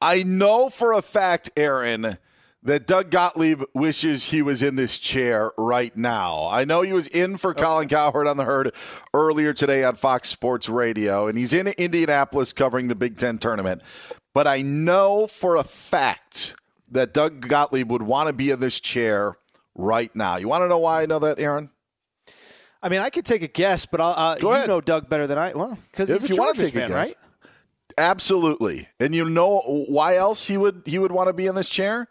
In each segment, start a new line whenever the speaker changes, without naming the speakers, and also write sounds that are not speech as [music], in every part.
I know for a fact, Aaron, that Doug Gottlieb wishes he was in this chair right now. I know he was in for Colin Cowherd on the herd earlier today on Fox Sports Radio, and he's in Indianapolis covering the Big Ten tournament. But I know for a fact that Doug Gottlieb would want to be in this chair right now. You want to know why I know that, Aaron?
I mean, I could take a guess, but I'll, uh, you know Doug better than I. Well, because
If
he's a
you wanna
Chargers
take a guess.
right?
Absolutely. And you know why else he would he would want to be in this chair?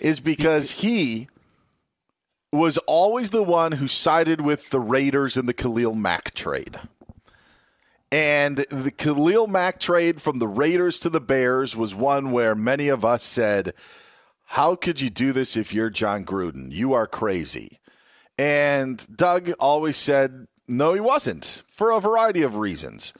Is because he was always the one who sided with the Raiders in the Khalil Mack trade. And the Khalil Mack trade from the Raiders to the Bears was one where many of us said, How could you do this if you're Jon Gruden? You are crazy. And Doug always said, No, he wasn't, for a variety of reasons.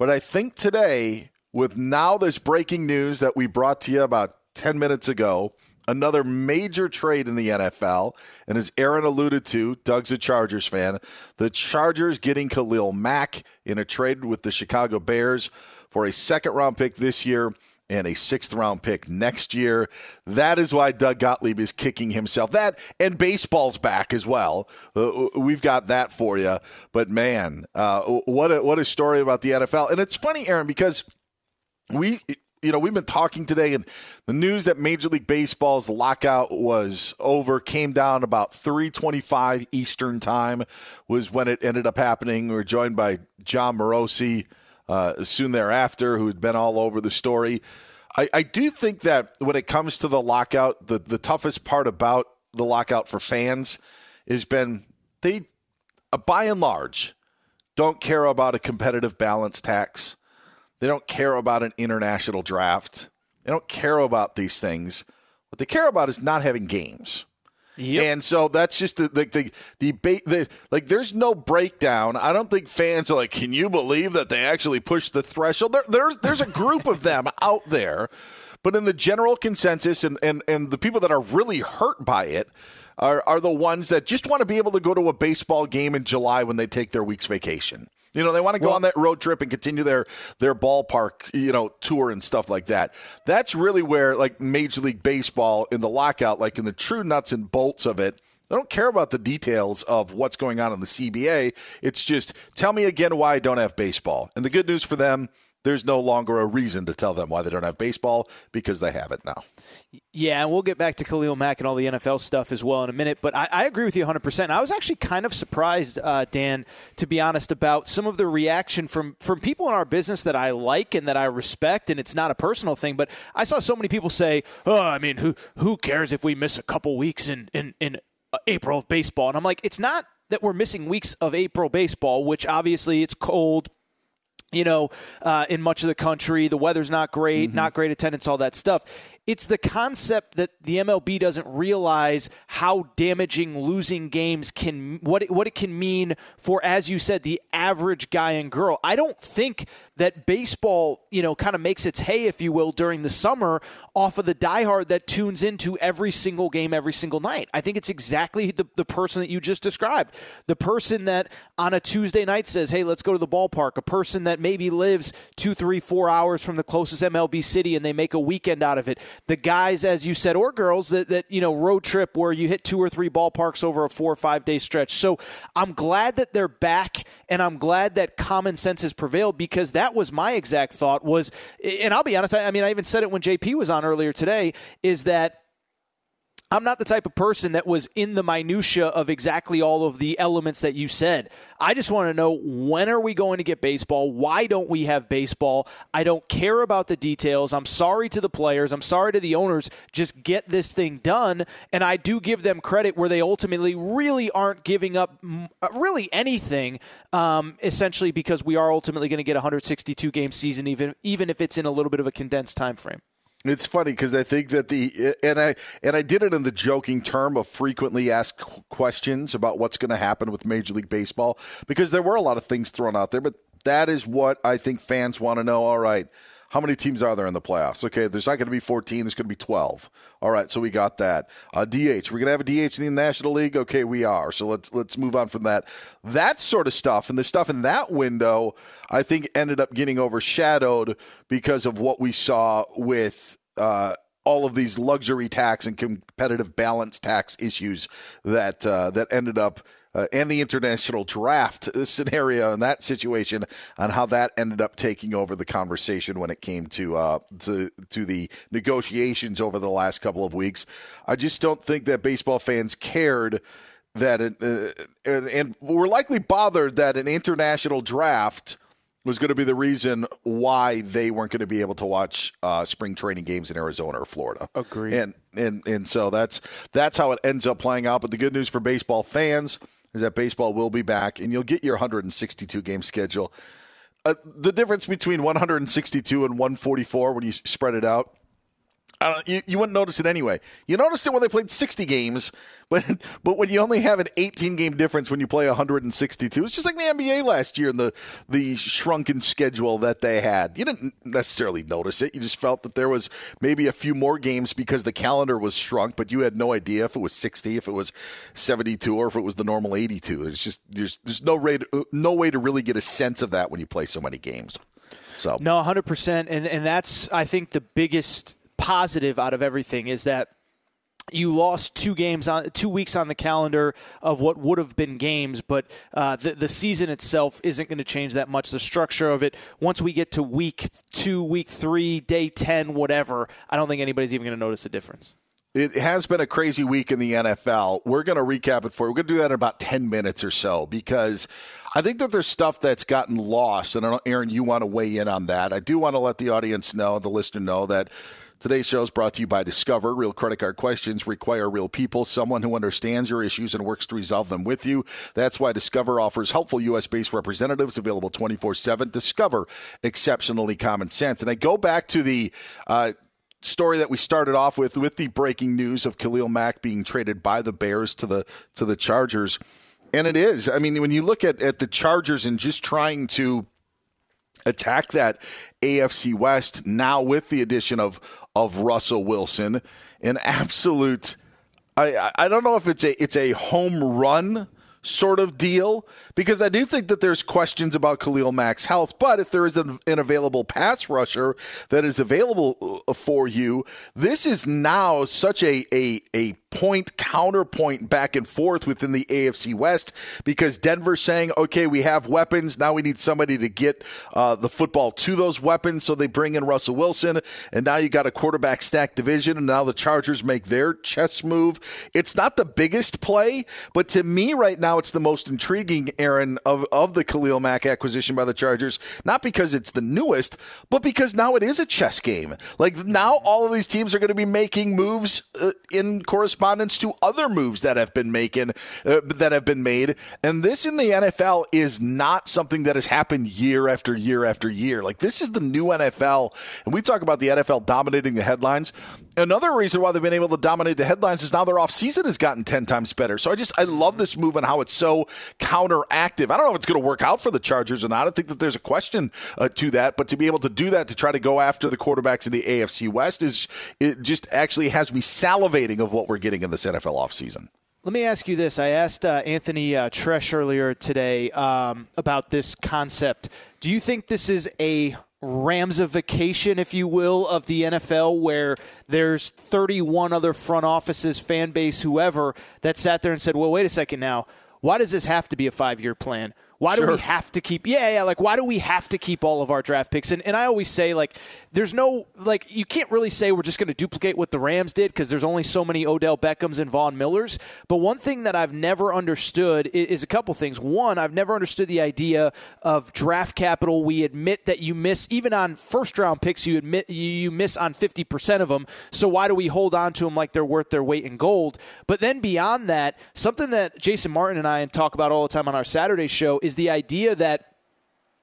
But I think today, with now this breaking news that we brought to you about 10 minutes ago, another major trade in the NFL, and as Aaron alluded to, Doug's a Chargers fan, the Chargers getting Khalil Mack in a trade with the Chicago Bears for a second round pick this year and a sixth round pick next year. That is why Doug Gottlieb is kicking himself. That and baseball's back as well. Uh, we've got that for you. But man, uh, what a, what a story about the NFL. And it's funny, Aaron, because we you know we've been talking today and the news that major league baseball's lockout was over came down about 3.25 eastern time was when it ended up happening we were joined by Jon Morosi uh, soon thereafter who had been all over the story I, I do think that when it comes to the lockout the, the toughest part about the lockout for fans has been they uh, by and large don't care about a competitive balance tax they don't care about an international draft. They don't care about these things. What they care about is not having games. And so that's just the the, the the ba- the like. There's no breakdown. I don't think fans are like, "Can you believe that they actually pushed the threshold?" There, there's there's a group of them [laughs] out there, but in the general consensus, and and and the people that are really hurt by it are are the ones that just want to be able to go to a baseball game in July when they take their week's vacation. You know, they want to go on that road trip and continue their their ballpark, you know, tour and stuff like that. That's really where like Major League Baseball in the lockout, like in the true nuts and bolts of it, they don't care about the details of what's going on in the CBA. It's just tell me again why I don't have baseball. And the good news for them, there's no longer a reason to tell them why they don't have baseball because they have it now.
Yeah, and we'll get back to Khalil Mack and all the NFL stuff as well in a minute. But I, I agree with you 100%. I was actually kind of surprised, uh, Dan, to be honest, about some of the reaction from, from people in our business that I like and that I respect. And it's not a personal thing, but I saw so many people say, oh, I mean, who, who cares if we miss a couple weeks in, in, in uh, April of baseball? And I'm like, it's not that we're missing weeks of April baseball, which obviously it's cold, you know, uh, in much of the country. The weather's not great, not great attendance, all that stuff. It's the concept that the MLB doesn't realize how damaging losing games can what it, what it can mean for, as you said, the average guy and girl. I don't think that baseball, you know, kind of makes its hay, if you will, during the summer off of the diehard that tunes into every single game every single night. I think it's exactly the, the person that you just described. The person that on a Tuesday night says, hey, let's go to the ballpark. A person that maybe lives two, three, four hours from the closest MLB city and they make a weekend out of it. The guys, as you said, or girls that, that you know, road trip where you hit two or three ballparks over a four or five day stretch. So I'm glad that they're back and I'm glad that common sense has prevailed because that was my exact thought was, and I'll be honest, I, I mean, I even said it when JP was on earlier today, is that I'm not the type of person that was in the minutia of exactly all of the elements that you said. I just want to know when are we going to get baseball? Why don't we have baseball? I don't care about the details. I'm sorry to the players. I'm sorry to the owners. Just get this thing done. And I do give them credit where they ultimately really aren't giving up uh, really anything, um, essentially because we are ultimately going to get a 162 game season, even even if it's in a little bit of a condensed time frame.
It's funny because I think that the and I and I did it in the joking term of frequently asked questions about what's going to happen with Major League Baseball because there were a lot of things thrown out there, but that is what I think fans want to know. All right, how many teams are there in the playoffs? Okay, there's not going to be 14. There's going to be 12. All right, so we got that. Uh, DH, we're going to have a DH in the National League. Okay, we are. So let's let's move on from that. That sort of stuff and the stuff in that window, I think, ended up getting overshadowed because of what we saw with. Uh, all of these luxury tax and competitive balance tax issues that uh, that ended up uh, and the international draft [laughs] scenario in that situation on how that ended up taking over the conversation when it came to uh, to to the negotiations over the last couple of weeks. I just don't think that baseball fans cared that it, uh, and, and were likely bothered that an international draft was going to be the reason why they weren't going to be able to watch uh, spring training games in Arizona or Florida.
Agreed.
And and and so that's that's how it ends up playing out. But the good news for baseball fans is that baseball will be back, and you'll get your 162 game schedule. Uh, the difference between 162 and 144 when you spread it out you, you wouldn't notice it anyway. You noticed it when they played 60 games, [laughs] but but when you only have an 18 game difference when you play 162, it's just like the NBA last year and the the shrunken schedule that they had. You didn't necessarily notice it. You just felt that there was maybe a few more games because the calendar was shrunk, but you had no idea if it was 60, if it was 72, or if it was the normal 82. There's just there's there's no way to, no way to really get a sense of that when you play so many games. So
no, 100, percent and and that's I think the biggest positive out of everything is that you lost two games on two weeks on the calendar of what would have been games, but uh, the the season itself isn't going to change that much. The structure of it, once we get to week two, week three, day ten, whatever, I don't think anybody's even going to notice a difference.
It has been a crazy week in the NFL. We're going to recap it for you. We're going to do that in about 10 minutes or so because I think that there's stuff that's gotten lost. And I Aaron, you want to weigh in on that. I do want to let the audience know, the listener know, that Today's show is brought to you by Discover. Real credit card questions require real people, someone who understands your issues and works to resolve them with you. That's why Discover offers helpful U.S. based representatives available 24 7. Discover exceptionally common sense. And I go back to the. Uh, story that we started off with with the breaking news of Khalil Mack being traded by the Bears to the to the Chargers. And it is. I mean, when you look at, at the Chargers and just trying to attack that AFC West now with the addition of of Russell Wilson, an absolute. I I don't know if it's a it's a home run sort of deal because I do think that there's questions about Khalil Mack's health. But if there is an, an, available pass rusher that is available uh, for you, this is now such a a a point counterpoint back and forth within the AFC West because Denver's saying, okay, we have weapons. Now we need somebody to get uh, the football to those weapons. So they bring in Russell Wilson. And now you got a quarterback stack division. And now the Chargers make their chess move. It's not the biggest play, but to me right now, it's the most intriguing, Aaron, of, of the Khalil Mack acquisition by the Chargers. Not because it's the newest, but because now it is a chess game. Like now all of these teams are going to be making moves uh, in correspondence correspondence to other moves that have been making uh, that have been made. And this in the NFL is not something that has happened year after year after year. Like this is the new NFL, and we talk about the NFL dominating the headlines. Another reason why they've been able to dominate the headlines is now their offseason has gotten 10 times better. So I just, I love this move and how it's so counteractive. I don't know if it's going to work out for the Chargers or not. I think that there's a question uh, to that, but to be able to do that, to try to go after the quarterbacks in the AFC West is, it just actually has me salivating of what we're getting in this NFL offseason.
Let me ask you this. I asked uh, Anthony uh, Tresh earlier today um, about this concept. Do you think this is a Ramsification, if you will, of the NFL, where there's 31 other front offices, fan base, whoever, that sat there and said, well, wait a second now. Why does this have to be a five year plan? Why sure. do we have to keep? Yeah, yeah. Like, why do we have to keep all of our draft picks? And and I always say like, there's no like you can't really say we're just going to duplicate what the Rams did because there's only so many Odell Beckhams and Von Millers. But one thing that I've never understood is, is a couple things. One, I've never understood the idea of draft capital. We admit that you miss even on first round picks. You admit you, you miss on 50 percent of them. So why do we hold on to them like they're worth their weight in gold? But then beyond that, something that Jason Martin and I talk about all the time on our Saturday show is is the idea that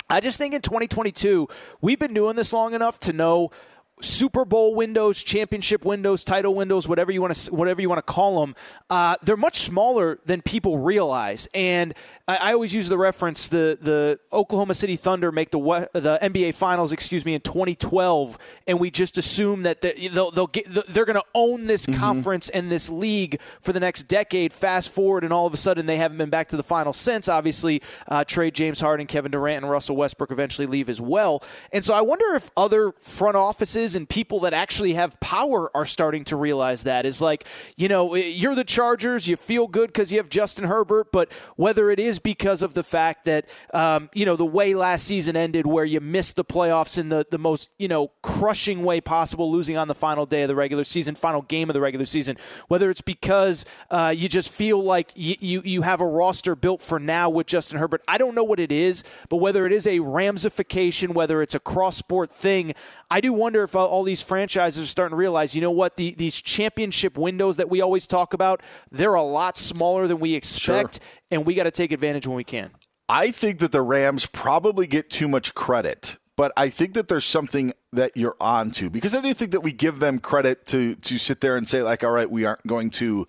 I just think in 2022, we've been doing this long enough to know Super Bowl windows, championship windows, title windows, whatever you want to whatever you want to call them, uh, they're much smaller than people realize. And I, I, always use the reference the the Oklahoma City Thunder make the the NBA Finals, excuse me, in 2012, and we just assume that they'll, they'll get they're going to own this mm-hmm. conference and this league for the next decade. Fast forward, and all of a sudden they haven't been back to the final since. Obviously, uh, trade James Harden, Kevin Durant, and Russell Westbrook eventually leave as well. And so I wonder if other front offices and people that actually have power are starting to realize that is like, you know, you're the Chargers, you feel good because you have Justin Herbert, but whether it is because of the fact that, um, you know, the way last season ended where you missed the playoffs in the, the most, you know, crushing way possible, losing on the final day of the regular season, final game of the regular season, whether it's because uh, you just feel like you, you, you have a roster built for now with Justin Herbert. I don't know what it is, but whether it is a Ramsification, whether it's a cross sport thing, I do wonder if all these franchises are starting to realize, you know what, the, these championship windows that we always talk about, they're a lot smaller than we expect, sure. and we got to take advantage when we can.
I think that the Rams probably get too much credit, but I think that there's something that you're on to because I do think that we give them credit to to sit there and say like, all right, we aren't going to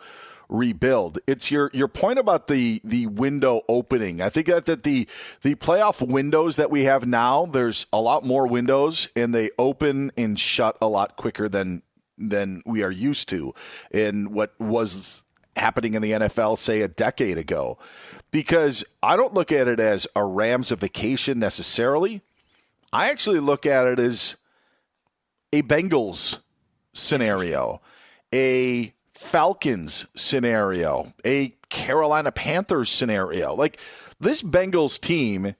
rebuild. It's your your point about the the window opening. I think that, that the the playoff windows that we have now, there's a lot more windows and they open and shut a lot quicker than than we are used to in what was happening in the NFL say a decade ago. Because I don't look at it as a Ramsification necessarily. I actually look at it as a Bengals scenario, a Falcons scenario, a Carolina Panthers scenario. Like this Bengals team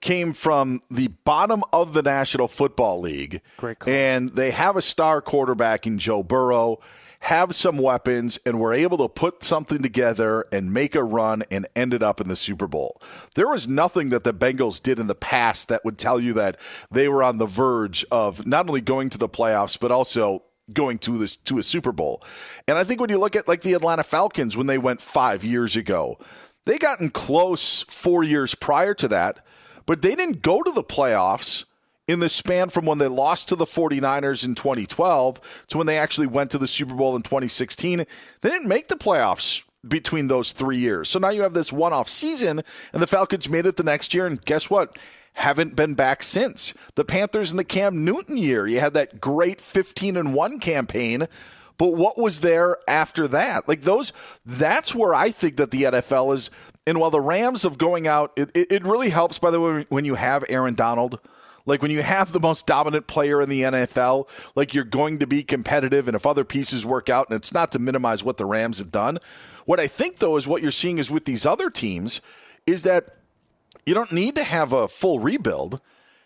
came from the bottom of the National Football League. And they have a star quarterback in Joe Burrow, have some weapons, and were able to put something together and make a run and ended up in the Super Bowl. There was nothing that the Bengals did in the past that would tell you that they were on the verge of not only going to the playoffs, but also going to this to a Super Bowl. And I think when you look at like the Atlanta Falcons when they went 5 years ago, they gotten close 4 years prior to that, but they didn't go to the playoffs in the span from when they lost to the 49ers in 2012 to when they actually went to the Super Bowl in 2016. They didn't make the playoffs between those 3 years. So now you have this one-off season and the Falcons made it the next year and guess what? Haven't been back since. The Panthers in the Cam Newton year, you had that great 15 and 1 campaign, but what was there after that? Like those that's where I think that the NFL is and while the Rams of going out it, it, it really helps by the way when you have Aaron Donald like when you have the most dominant player in the NFL, like you're going to be competitive, and if other pieces work out, and it's not to minimize what the Rams have done. What I think, though, is what you're seeing is with these other teams, is that you don't need to have a full rebuild.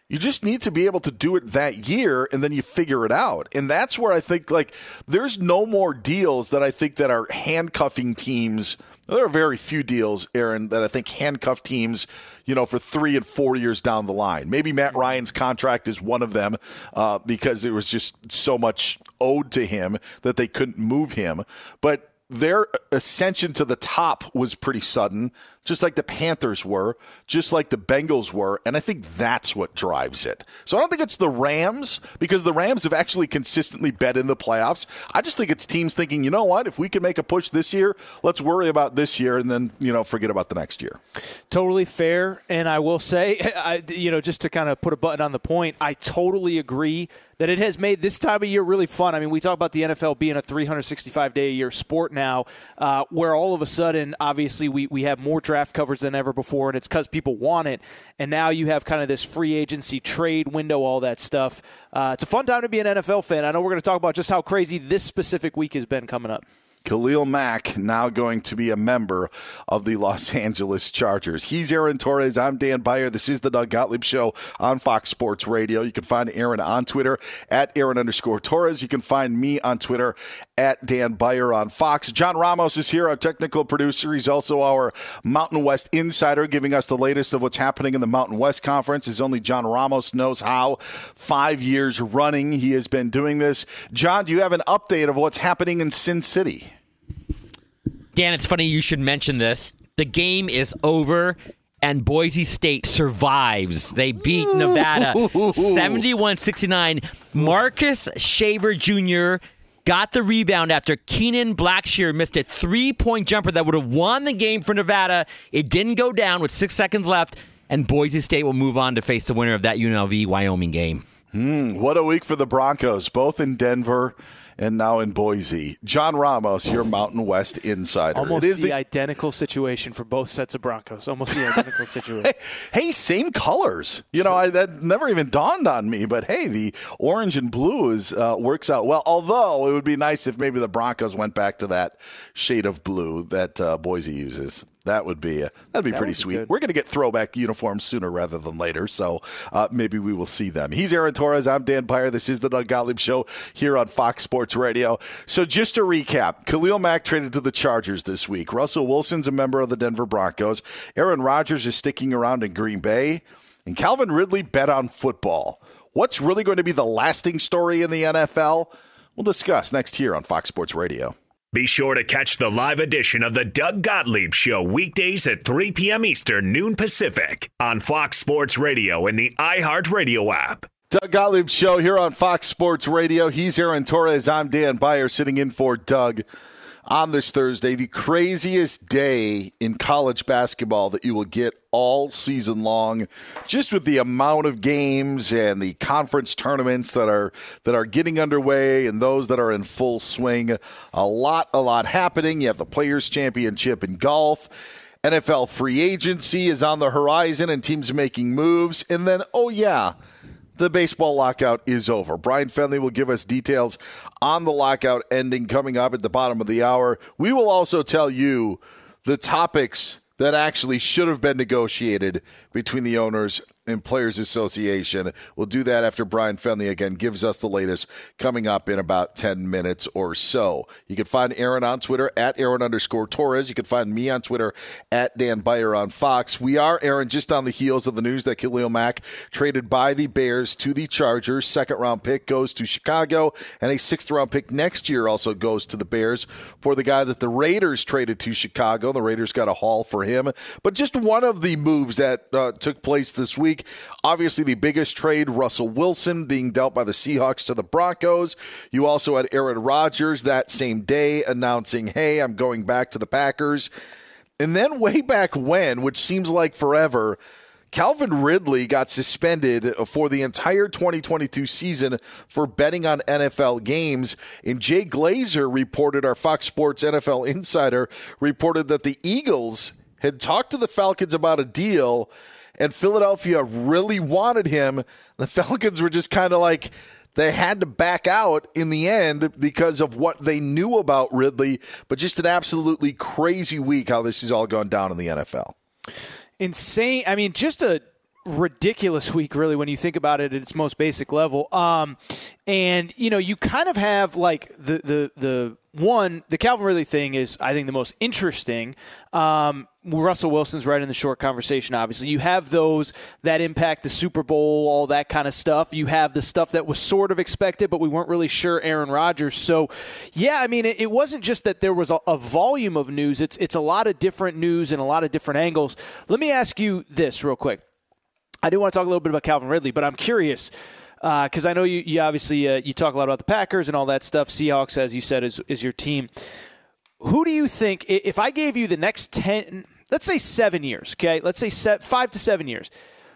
You just need to be able to do it that year and then you figure it out. And that's where I think like there's no more deals that I think that are handcuffing teams. There are very few deals, Aaron, that I think handcuff teams, you know, for three and four years down the line. Maybe Matt Ryan's contract is one of them uh, because it was just so much owed to him that they couldn't move him. But their ascension to the top was pretty sudden just like the Panthers were, just like the Bengals were, and I think that's what drives it. So I don't think it's the Rams because the Rams have actually consistently bet in the playoffs. I just think it's teams thinking, you know what, if we can make a push this year, let's worry about this year and then, you know, forget about the next year.
Totally fair, and I will say, [laughs] I, you know, just to kind of put a button on the point, I totally agree that it has made this time of year really fun. I mean, we talk about the NFL being a 365 day a year sport now, uh, where all of a sudden, obviously, we, we have more draft covers than ever before, and it's because people want it. And now you have kind of this free agency trade window, all that stuff. Uh, it's a fun time to be an NFL fan. I know we're going to talk about just how crazy this specific week has been coming up.
Khalil Mack now going to be a member of the Los Angeles Chargers. He's Aaron Torres. I'm Dan Beyer. This is the Doug Gottlieb Show on Fox Sports Radio. You can find Aaron on Twitter at Aaron underscore Torres. You can find me on Twitter at Dan Beyer on Fox. John Ramos is here, our technical producer. He's also our Mountain West insider, giving us the latest of what's happening in the Mountain West Conference, as only John Ramos knows how. Five years running, he has been doing this. John, do you have an update of what's happening in Sin City?
Dan, it's funny you should mention this. The game is over and Boise State survives. They beat Nevada [laughs] 71 69. Marcus Shaver Jr. got the rebound after Kenan Blackshear missed a three point jumper that would have won the game for Nevada. It didn't go down with six seconds left, and Boise State will move on to face the winner of that UNLV Wyoming game.
Mm, what a week for the Broncos, both in Denver and now in Boise. John Ramos, your Mountain West insider.
Almost it is the, the identical situation for both sets of Broncos. Almost the identical [laughs] situation.
hey, hey, same colors. You know, I, that never even dawned on me. But hey, the orange and blue is uh, works out well. Although it would be nice if maybe the Broncos went back to that shade of blue that uh, Boise uses. That would be uh, that'd be that pretty sweet. Be We're going to get throwback uniforms sooner rather than later, so uh, maybe we will see them. He's Aaron Torres. I'm Dan Beyer. This is the Doug Gottlieb Show here on Fox Sports Radio. So just to recap, Khalil Mack traded to the Chargers this week. Russell Wilson's a member of the Denver Broncos. Aaron Rodgers is sticking around in Green Bay, and Calvin Ridley bet on football. What's really going to be the lasting story in the NFL? We'll discuss next here on Fox Sports Radio.
Be sure to catch the live edition of the Doug Gottlieb Show weekdays at 3 p.m. Eastern, noon Pacific on Fox Sports Radio and the iHeartRadio app.
Doug Gottlieb Show here on Fox Sports Radio. He's Aaron Torres. I'm Dan Beyer sitting in for Doug on this Thursday, the craziest day in college basketball that you will get all season long, just with the amount of games and the conference tournaments that are that are getting underway and those that are in full swing. A lot, a lot happening. You have the Players Championship in golf. NFL free agency is on the horizon and teams making moves. And then, oh yeah, the baseball lockout is over. Brian Fenley will give us details on the lockout ending coming up at the bottom of the hour. We will also tell you the topics that actually should have been negotiated between the owners and Players Association. We'll do that after Brian Fenley again gives us the latest coming up in about 10 minutes or so. You can find Aaron on Twitter at Aaron underscore Torres. You can find me on Twitter at Dan Beyer on Fox. We are, Aaron, just on the heels of the news that Khalil Mack traded by the Bears to the Chargers. Second round pick goes to Chicago, and a sixth round pick next year also goes to the Bears for the guy that the Raiders traded to Chicago. The Raiders got a haul for him. But just one of the moves that uh, took place this week week. Obviously, the biggest trade, Russell Wilson being dealt by the Seahawks to the Broncos. You also had Aaron Rodgers that same day announcing, hey, I'm going back to the Packers. And then way back when, which seems like forever, Calvin Ridley got suspended for the entire 2022 season for betting on NFL games. And Jay Glazer reported, our Fox Sports NFL insider reported that the Eagles had talked to the Falcons about a deal and Philadelphia really wanted him. The Falcons were just kind of like they had to back out in the end because of what they knew about Ridley, but just an absolutely crazy week how this has all gone down in the NFL.
Insane. I mean, just a ridiculous week, really, when you think about it at its most basic level. Um, and you know, you kind of have like the the the one, the Calvin Ridley thing is, I think, the most interesting. Um, Russell Wilson's right in the short conversation, obviously. You have those that impact the Super Bowl, all that kind of stuff. You have the stuff that was sort of expected, but we weren't really sure Aaron Rodgers. So, yeah, I mean, it, it wasn't just that there was a, a volume of news, it's, it's a lot of different news and a lot of different angles. Let me ask you this real quick. I do want to talk a little bit about Calvin Ridley, but I'm curious because uh, I know you, you obviously uh, you talk a lot about the Packers and all that stuff. Seahawks, as you said, is is your team. Who do you think if I gave you the next ten, let's say seven years, okay, let's say set, five to seven years,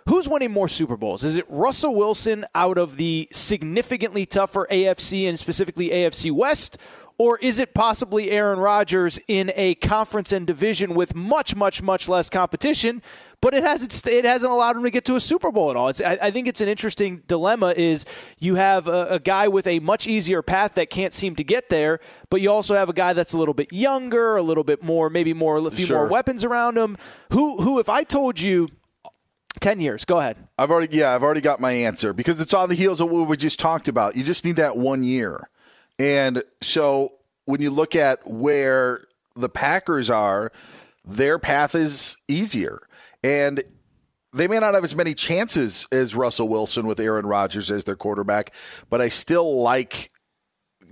who's winning more Super Bowls? Is it Russell Wilson out of the significantly tougher AFC and specifically AFC West, or is it possibly Aaron Rodgers in a conference and division with much, much, much less competition? But it hasn't it hasn't allowed him to get to a Super Bowl at all. It's, I, I think it's an interesting dilemma. Is you have a, a, guy with a much easier path that can't seem to get there, but you also have a guy that's a little bit younger, a little bit more, maybe more, a few sure. more weapons around him. Who who? If I told you 10 years. Go ahead.
I've already yeah, I've already got my answer because it's on the heels of what we just talked about. You just need that one year. And so when you look at where the Packers are, their path is easier. And they may not have as many chances as Russell Wilson with Aaron Rodgers as their quarterback, but I still like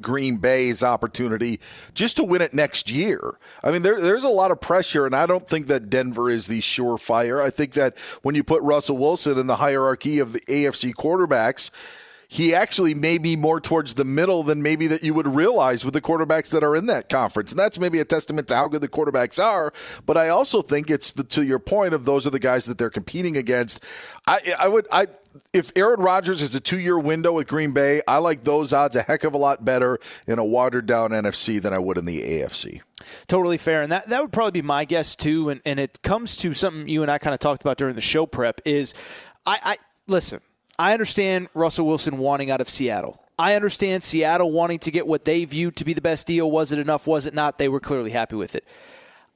Green Bay's opportunity just to win it next year. I mean, there, there's a lot of pressure, and I don't think that Denver is the surefire. I think that when you put Russell Wilson in the hierarchy of the AFC quarterbacks, he actually may be more towards the middle than maybe that you would realize with the quarterbacks that are in that conference. And that's maybe a testament to how good the quarterbacks are. But I also think it's the, to your point of those are the guys that they're competing against. I, I would, I, if Aaron Rodgers is a two year window with Green Bay, I like those odds a heck of a lot better in a watered down NFC than I would in the AFC.
Totally fair. And that, that would probably be my guess too. And, and it comes to something you and I kind of talked about during the show prep is I, I listen, I understand Russell Wilson wanting out of Seattle. I understand Seattle wanting to get what they viewed to be the best deal. Was it enough? Was it not? They were clearly happy with it.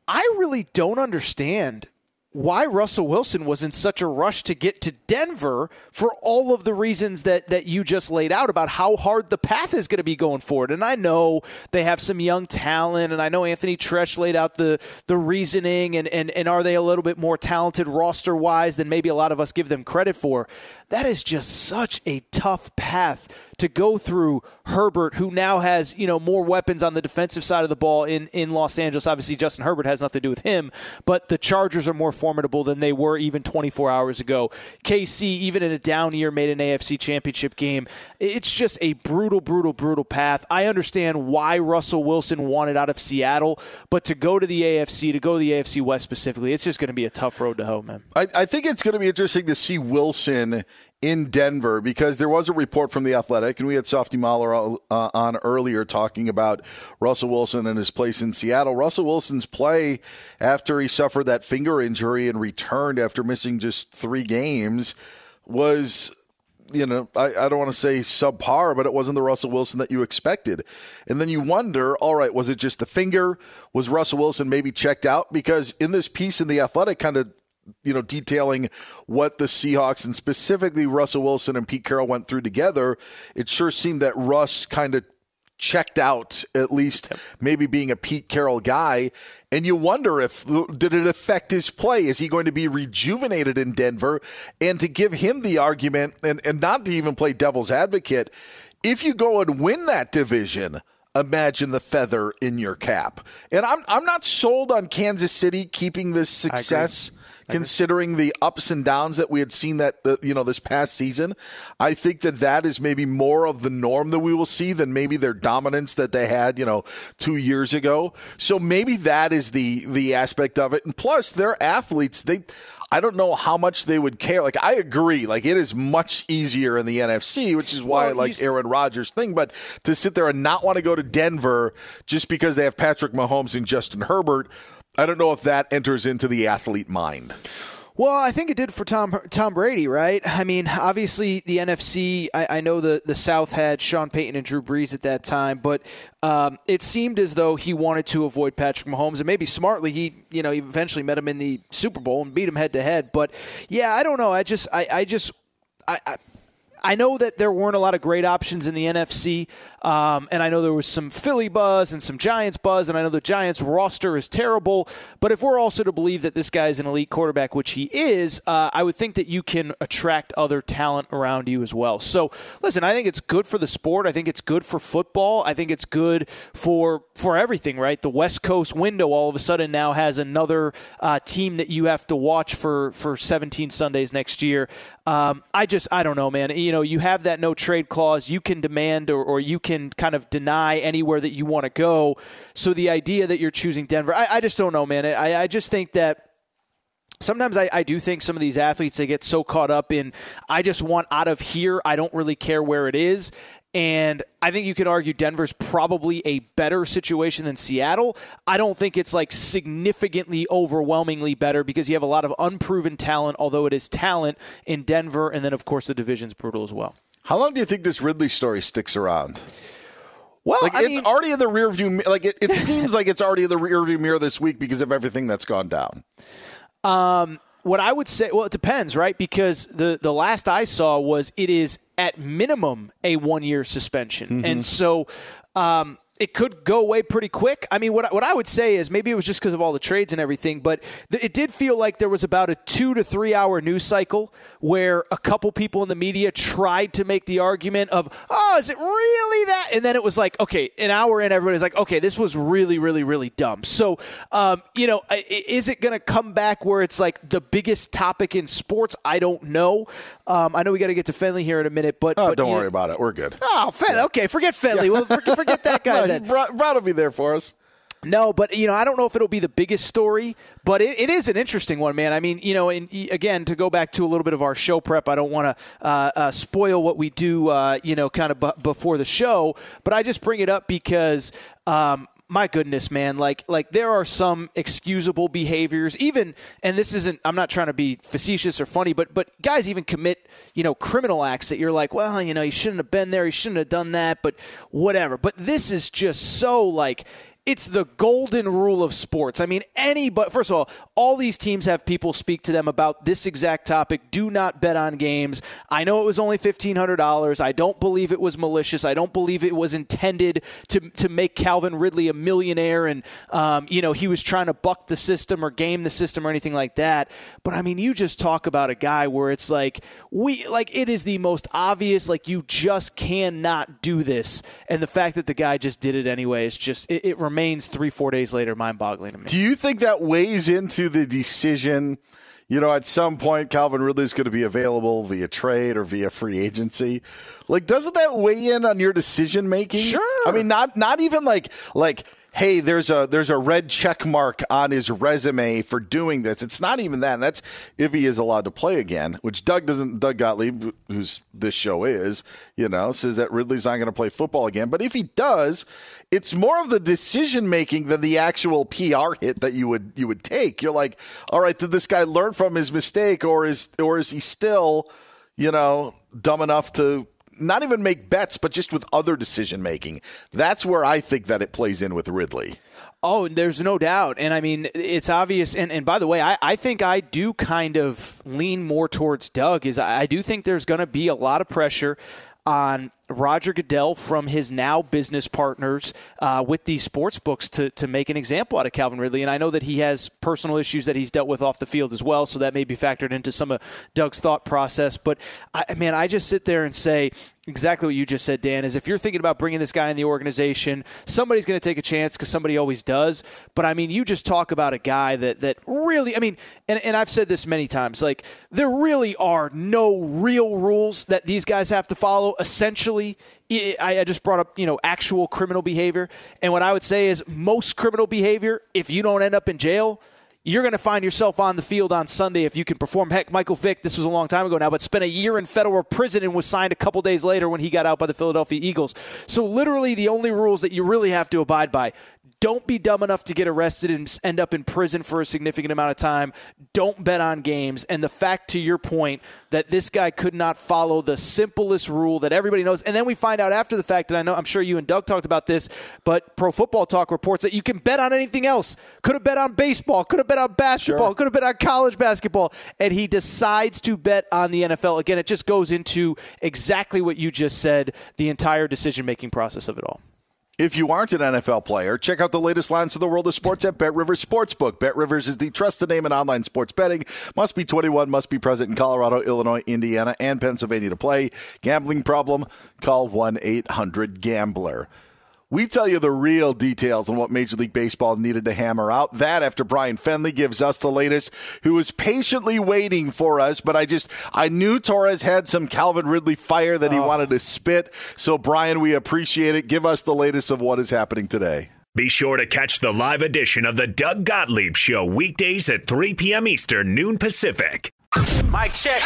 I really don't understand why Russell Wilson was in such a rush to get to Denver for all of the reasons that, that you just laid out about how hard the path is going to be going forward. And I know they have some young talent, and I know Anthony Tresh laid out the, the reasoning, and, and, and are they a little bit more talented roster wise than maybe a lot of us give them credit for? That is just such a tough path to go through Herbert, who now has you know more weapons on the defensive side of the ball in, in Los Angeles. Obviously, Justin Herbert has nothing to do with him, but the Chargers are more formidable than they were even 24 hours ago. KC, even in a down year, made an AFC championship game. It's just a brutal, brutal, brutal path. I understand why Russell Wilson wanted out of Seattle, but to go to the AFC, to go to the AFC West specifically, it's just going to be a tough road to hoe, man.
I, I think it's going to be interesting to see Wilson in Denver because there was a report from the Athletic, and we had Softy Mahler uh, on earlier talking about Russell Wilson and his place in Seattle. Russell Wilson's play after he suffered that finger injury and returned after missing just three games was. You know, I, I don't want to say subpar, but it wasn't the Russell Wilson that you expected. And then you wonder, all right, was it just the finger? Was Russell Wilson maybe checked out? Because in this piece in The Athletic kind of you know, detailing what the Seahawks and specifically Russell Wilson and Pete Carroll went through together, it sure seemed that Russ kind of checked out, at least maybe being a Pete Carroll guy. And you wonder if did it affect his play? Is he going to be rejuvenated in Denver? And to give him the argument and, and not to even play devil's advocate, if you go and win that division, imagine the feather in your cap. And I'm I'm not sold on Kansas City keeping this success considering the ups and downs that we had seen that you know this past season. I think that that is maybe more of the norm that we will see than maybe their dominance that they had you know two years ago. So maybe that is the the aspect of it. And plus, their athletes they. I don't know how much they would care. Like I agree, like it is much easier in the NFC, which is why well, I like Aaron Rodgers' thing. But to sit there and not want to go to Denver just because they have Patrick Mahomes and Justin Herbert, I don't know if that enters into the athlete mind.
Well, I think it did for Tom Tom Brady, right? I mean, obviously the NFC. I, I know the the South had Sean Payton and Drew Brees at that time, but um, it seemed as though he wanted to avoid Patrick Mahomes, and maybe smartly, he you know eventually met him in the Super Bowl and beat him head to head. But yeah, I don't know. I just I, I just I, I I know that there weren't a lot of great options in the NFC, um, and I know there was some Philly buzz and some Giants buzz, and I know the Giants roster is terrible. But if we're also to believe that this guy is an elite quarterback, which he is, uh, I would think that you can attract other talent around you as well. So, listen, I think it's good for the sport. I think it's good for football. I think it's good for for everything. Right, the West Coast window all of a sudden now has another uh, team that you have to watch for for 17 Sundays next year. Um, I just I don't know, man. You know, you have that no trade clause. You can demand or, or you can kind of deny anywhere that you want to go. So the idea that you're choosing Denver, I, I just don't know, man. I, I just think that sometimes I, I, do think some of these athletes they get so caught up in I just want out of here. I don't really care where it is. And I think you could argue Denver's probably a better situation than Seattle. I don't think it's like significantly overwhelmingly better because you have a lot of unproven talent, although it is talent in Denver. And then, of course, the division's brutal as well.
How long do you think this Ridley story sticks around?
Well,
like
I
it's
mean,
already in the rear view. Like it, it [laughs] seems like it's already in the rear view mirror this week because of everything that's gone down.
Um, what I would say, well, it depends, right? Because the the last I saw was it is at minimum a one year suspension, mm-hmm. and so. Um, it could go away pretty quick. I mean, what what I would say is maybe it was just because of all the trades and everything, but th- it did feel like there was about a two to three hour news cycle where a couple people in the media tried to make the argument of, oh, is it really that? And then it was like, okay, an hour in, everybody's like, okay, this was really, really, really dumb. So, um, you know, is it going to come back where it's like the biggest topic in sports? I don't know. Um, I know we got to get to Finley here in a minute, but,
Oh,
but
don't worry
know-
about it. We're good.
Oh, Finley. Okay, forget Finley. Well, forget, forget that [laughs] guy Then.
Brad, Brad will be there for us.
No, but you know, I don't know if it'll be the biggest story, but it, it is an interesting one, man. I mean, you know, and again, to go back to a little bit of our show prep, I don't want to uh, uh, spoil what we do, uh, you know, kind of b- before the show, but I just bring it up because. Um, my goodness, man! Like, like there are some excusable behaviors. Even, and this isn't. I'm not trying to be facetious or funny, but but guys even commit, you know, criminal acts that you're like, well, you know, you shouldn't have been there. You shouldn't have done that. But whatever. But this is just so like it's the golden rule of sports. I mean, any but first of all, all these teams have people speak to them about this exact topic. Do not bet on games. I know it was only fifteen hundred dollars. I don't believe it was malicious. I don't believe it was intended to to make Calvin Ridley a millionaire, and um, you know he was trying to buck the system or game the system or anything like that. But I mean, you just talk about a guy where it's like we like it is the most obvious. Like you just cannot do this, and the fact that the guy just did it anyway is just it, it remains three four days later mind boggling to me.
Do you think that weighs into the decision? You know, at some point, Calvin Ridley's going to be available via trade or via free agency. Like, doesn't that weigh in on your decision making?
Sure.
I mean, not not even like like. Hey, there's a there's a red check mark on his resume for doing this. It's not even that. And that's if he is allowed to play again, which Doug doesn't. Doug Gottlieb, who's this show is, you know, says that Ridley's not going to play football again. But if he does, it's more of the decision making than the actual PR hit that you would you would take. You're like, all right, did this guy learn from his mistake, or is or is he still, you know, dumb enough to not even make bets, but just with other decision making? That's where I think that it plays in with Ridley.
Oh, there's no doubt. And I mean, it's obvious. And, and by the way, I, I think I do kind of lean more towards Doug, is I, I do think there's going to be a lot of pressure on Roger Goodell from his now business partners uh, with these sports books to, to make an example out of Calvin Ridley. And I know that he has personal issues that he's dealt with off the field as well, so that may be factored into some of Doug's thought process. But I, man, I just sit there and say exactly what you just said, Dan. Is if you're thinking about bringing this guy in the organization, somebody's going to take a chance because somebody always does. But I mean, you just talk about a guy that that really, I mean, and, and I've said this many times, like there really are no real rules that these guys have to follow. Essentially, I just brought up, you know, actual criminal behavior. And what I would say is most criminal behavior, if you don't end up in jail, you're going to find yourself on the field on Sunday if you can perform. Heck, Michael Vick, this was a long time ago now, but spent a year in federal prison and was signed a couple days later when he got out by the Philadelphia Eagles. So, literally, the only rules that you really have to abide by don't be dumb enough to get arrested and end up in prison for a significant amount of time. Don't bet on games. And the fact, to your point, that this guy could not follow the simplest rule that everybody knows. And then we find out after the fact, and I know I'm sure you and Doug talked about this, but Pro Football Talk reports that you can bet on anything else. Could have bet on baseball, could have bet on basketball,
Sure.
could have bet on college basketball. And he decides to bet on the NFL. Again, it just goes into exactly what you just said the entire decision making process of it all.
If you aren't an NFL player, check out the latest lines of the world of sports at Bet Rivers Sportsbook. Bet Rivers is the trusted name in online sports betting. Must be 21, must be present in Colorado, Illinois, Indiana, and Pennsylvania to play. Gambling problem? Call 1 800 Gambler. We tell you the real details on what Major League Baseball needed to hammer out. That after Brian Fenley gives us the latest, who was patiently waiting for us. But I just, I knew Torres had some Calvin Ridley fire that he oh. wanted to spit. So, Brian, we appreciate it. Give us the latest of what is happening today.
Be sure to catch the live edition of the Doug Gottlieb Show weekdays at 3 p.m. Eastern, noon Pacific.
Mic check.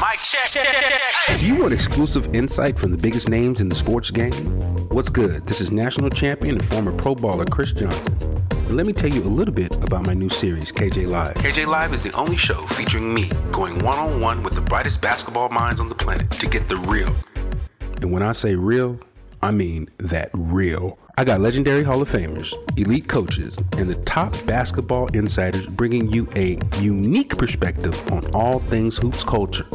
Mic check.
Do you want exclusive insight from the biggest names in the sports game? What's good? This is national champion and former pro baller Chris Johnson. And let me tell you a little bit about my new series, KJ Live. KJ Live is the only show featuring me going one on one with the brightest basketball minds on the planet to get the real. And when I say real, I mean that real. I got legendary Hall of Famers, elite coaches, and the top basketball insiders bringing you a unique perspective on all things hoops culture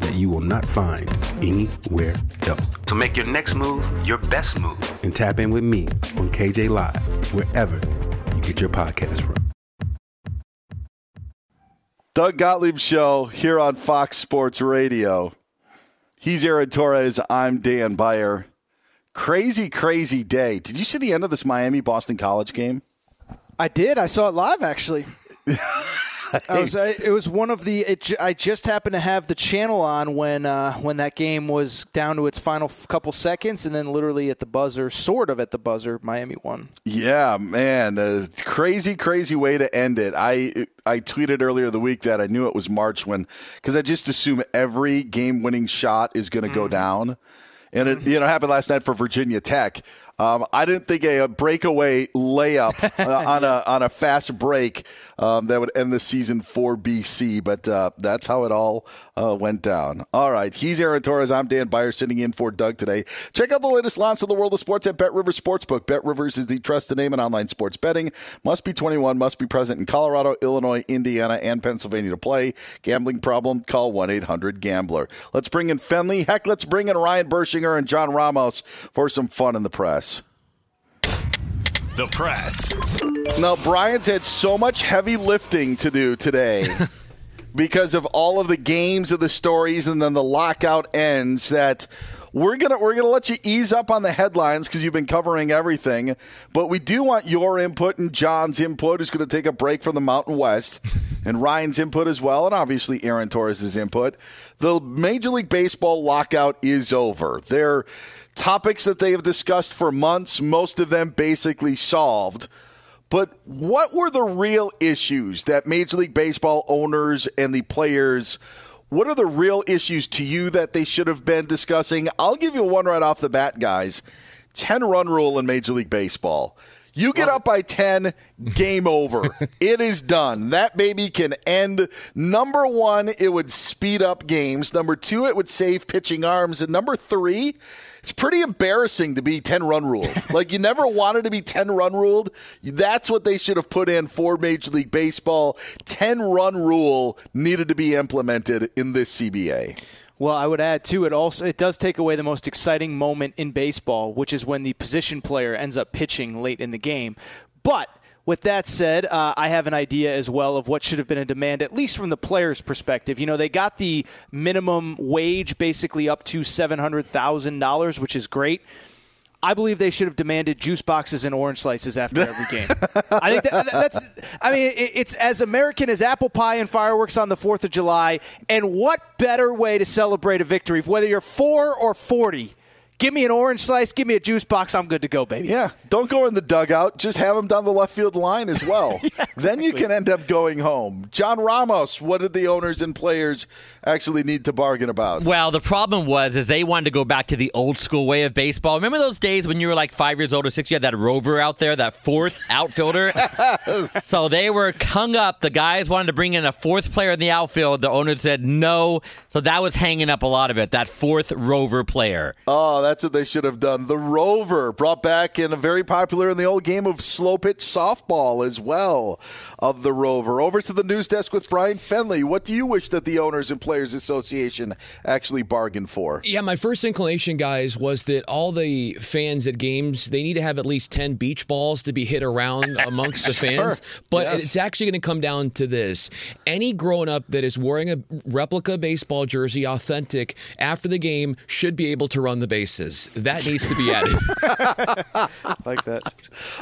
that you will not find anywhere else. So make your next move your best move and tap in with me on KJ Live, wherever you get your podcast from.
Doug Gottlieb Show here on Fox Sports Radio. He's Aaron Torres. I'm Dan Beyer. Crazy, crazy day. Did you see the end of this Miami Boston College game?
I did. I saw it live actually. [laughs] I was, I, it was one of the. It, I just happened to have the channel on when uh, when that game was down to its final f- couple seconds, and then literally at the buzzer, sort of at the buzzer, Miami won.
Yeah, man, a crazy, crazy way to end it. I I tweeted earlier the week that I knew it was March when because I just assume every game-winning shot is going to go down, and it you know happened last night for Virginia Tech. Um, I didn't think a, breakaway layup [laughs] uh, on a on a fast break um, that would end the season for BC, but uh, that's how it all uh, went down. All right, he's Aaron Torres. I'm Dan Beyer, sitting in for Doug today. Check out the latest lines of the world of sports at Bet Rivers Sportsbook. Bet Rivers is the trusted name in online sports betting. Must be 21. Must be present in Colorado, Illinois, Indiana, and Pennsylvania to play. Gambling problem? Call 1 800 Gambler. Let's bring in Fenley. Heck, let's bring in Ryan Bershinger and John Ramos for some fun in the press.
The press.
Now, Brian's had so much heavy lifting to do today [laughs] because of all of the games of the stories, and then the lockout ends. That we're gonna we're gonna let you ease up on the headlines because you've been covering everything, but we do want your input and John's input, who's going to take a break from the Mountain West, [laughs] and Ryan's input as well, and obviously Aaron Torres' input. The Major League Baseball lockout is over. They're topics that they have discussed for months, most of them basically solved. But what were the real issues that Major League Baseball owners and the players? What are the real issues to you that they should have been discussing? I'll give you one right off the bat, guys. 10 run rule in Major League Baseball. You get up by 10, [laughs] game over. it is done. That baby can end. Number one, it would speed up games. Number two, it would save pitching arms. And number three, it's pretty embarrassing to be 10 run ruled. like you never wanted to be 10 run ruled. That's what they should have put in for Major League Baseball. 10 run rule needed to be implemented in this CBA.
Well, I would add too. It also it does take away the most exciting moment in baseball, which is when the position player ends up pitching late in the game. But with that said, uh, I have an idea as well of what should have been a demand, at least from the players' perspective. You know, they got the minimum wage basically up to seven hundred thousand dollars, which is great. I believe they should have demanded juice boxes and orange slices after [laughs] every game. I think that, that's. I mean, it's as American as apple pie and fireworks on the Fourth of July. And what better way to celebrate a victory, whether you're four or forty? Give me an orange slice, give me a juice box, I'm good to go, baby.
Yeah, don't go in the dugout. Just have them down the left field line as well. [laughs]
Yeah,
Then you can end up going home. John Ramos, what did the owners and players actually need to bargain about?
Well, the problem was is they wanted to go back to the old school way of baseball. Remember those days when you were like five years old or six? You had that rover out there, that fourth [laughs] outfielder. so they were hung up. The guys wanted to bring in a fourth player in the outfield. The owner said no. So that was hanging up a lot of it. That fourth rover player.
Oh, that's what they should have done. The Rover brought back and very popular in the old game of slow pitch softball as well of the Rover. Over to the news desk with Brian Fenley. What do you wish that the Owners and Players Association actually bargained for?
Yeah, my first inclination, guys, was that all the fans at games they need to have at least ten beach balls to be hit around [laughs] amongst the fans. But
Yes.
it's actually going to come down to this: any grown up that is wearing a replica baseball jersey, authentic, after the game should be able to run the bases. That needs to be added. [laughs]
like that.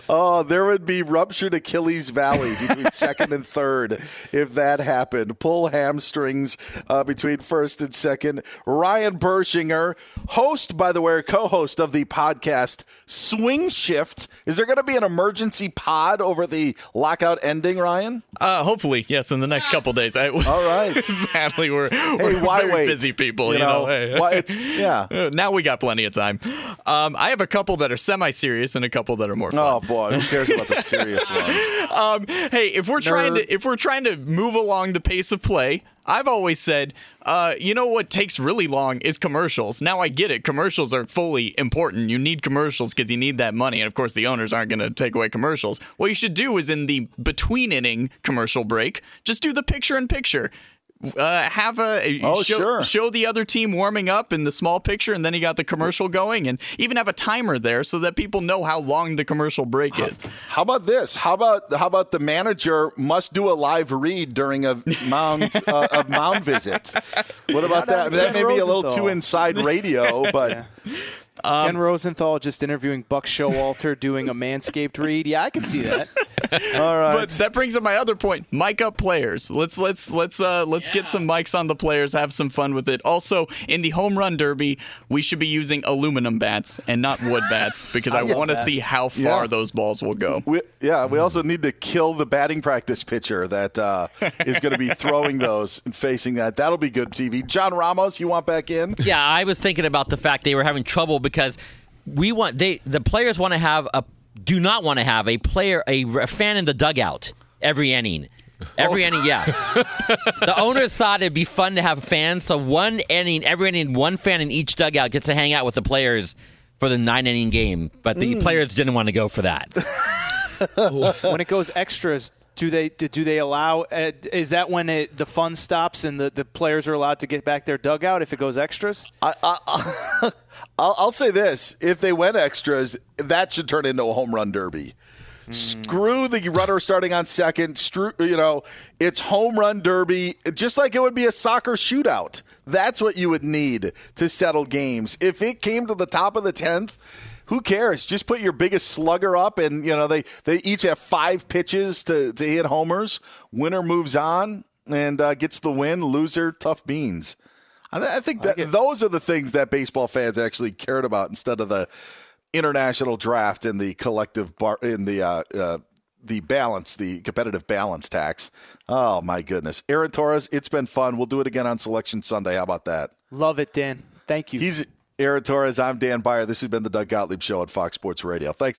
Oh, there would be ruptured Achilles Valley between [laughs] second and third if that happened. Pull hamstrings uh, between first and second. Ryan Bershinger, host, by the way, co host of the podcast Swing Shift. Is there going to be an emergency pod over the lockout ending, Ryan?
Uh, hopefully, yes. In the next couple days. I,
All right. [laughs]
sadly, we're,
Hey,
we're
why
very
wait?
busy people.
You
You,
know,
know, Hey.
why it's- yeah.
Now we got plenty of time. Um, I have a couple that are semi-serious and a couple that are more fun.
Oh, boy. Who cares about the serious [laughs] ones?
Um, hey, if we're trying to if we're trying to move along the pace of play, I've always said, uh, you know what takes really long is commercials. Now I get it. Commercials are fully important. You need commercials because you need that money, and of course the owners aren't going to take away commercials. What you should do is in the between inning commercial break, just do the picture in picture. Uh, have a
Oh,
show,
sure.
show the other team warming up in the small picture, and then he got the commercial going, and even have a timer there so that people know how long the commercial break is.
How about this? How about how about the manager must do a live read during a mound [laughs] uh, a mound visit? What about that?
on
That may be a little
Rosenthal.
too inside radio, but [laughs]
Ken Rosenthal just interviewing Buck Showalter doing a manscaped read. Yeah, I can see that. [laughs]
all right.
But that brings up my other point. Mic up players. Let's let's let's uh let's get some mics on the players, have some fun with it. Also, in the home run derby, we should be using aluminum bats and not wood bats [laughs] because I want to see how far
Yeah.
those balls will go.
We, yeah, we also need to kill the batting practice pitcher that uh, is going to be throwing those and facing that. That'll be good TV. John Ramos, you want back in?
Yeah, I was thinking about the fact they were having trouble because we want they the players want to have a do not want to have a player a, a fan in the dugout every inning. Every oh. inning, yeah. [laughs] the owners thought it'd be fun to have fans, so one inning, every inning, one fan in each dugout gets to hang out with the players for the nine inning game. But the mm. players didn't want to go for that. [laughs] [laughs]
when it goes extras, do they do they allow? Uh, is that when it, the fun stops and the, the players are allowed to get back their dugout if it goes extras?
I, I, [laughs] I'll, I'll say this: if they went extras, that should turn into a home run derby. Screw the runner starting on second. You know, it's home run derby, just like it would be a soccer shootout. That's what you would need to settle games. If it came to the top of the tenth, who cares? Just put your biggest slugger up, and you know they they each have five pitches to to hit homers. Winner moves on and uh, gets the win. Loser, tough beans. I, th- I think that those are the things that baseball fans actually cared about instead of the international draft and the collective bar in the uh, uh, the balance, the competitive balance tax. Oh my goodness, Aaron Torres, it's been fun. We'll do it again on Selection Sunday. How about that?
Love it, Dan. Thank you.
He's Aaron Torres. I'm Dan Beyer. This has been the Doug Gottlieb Show on Fox Sports Radio. Thanks.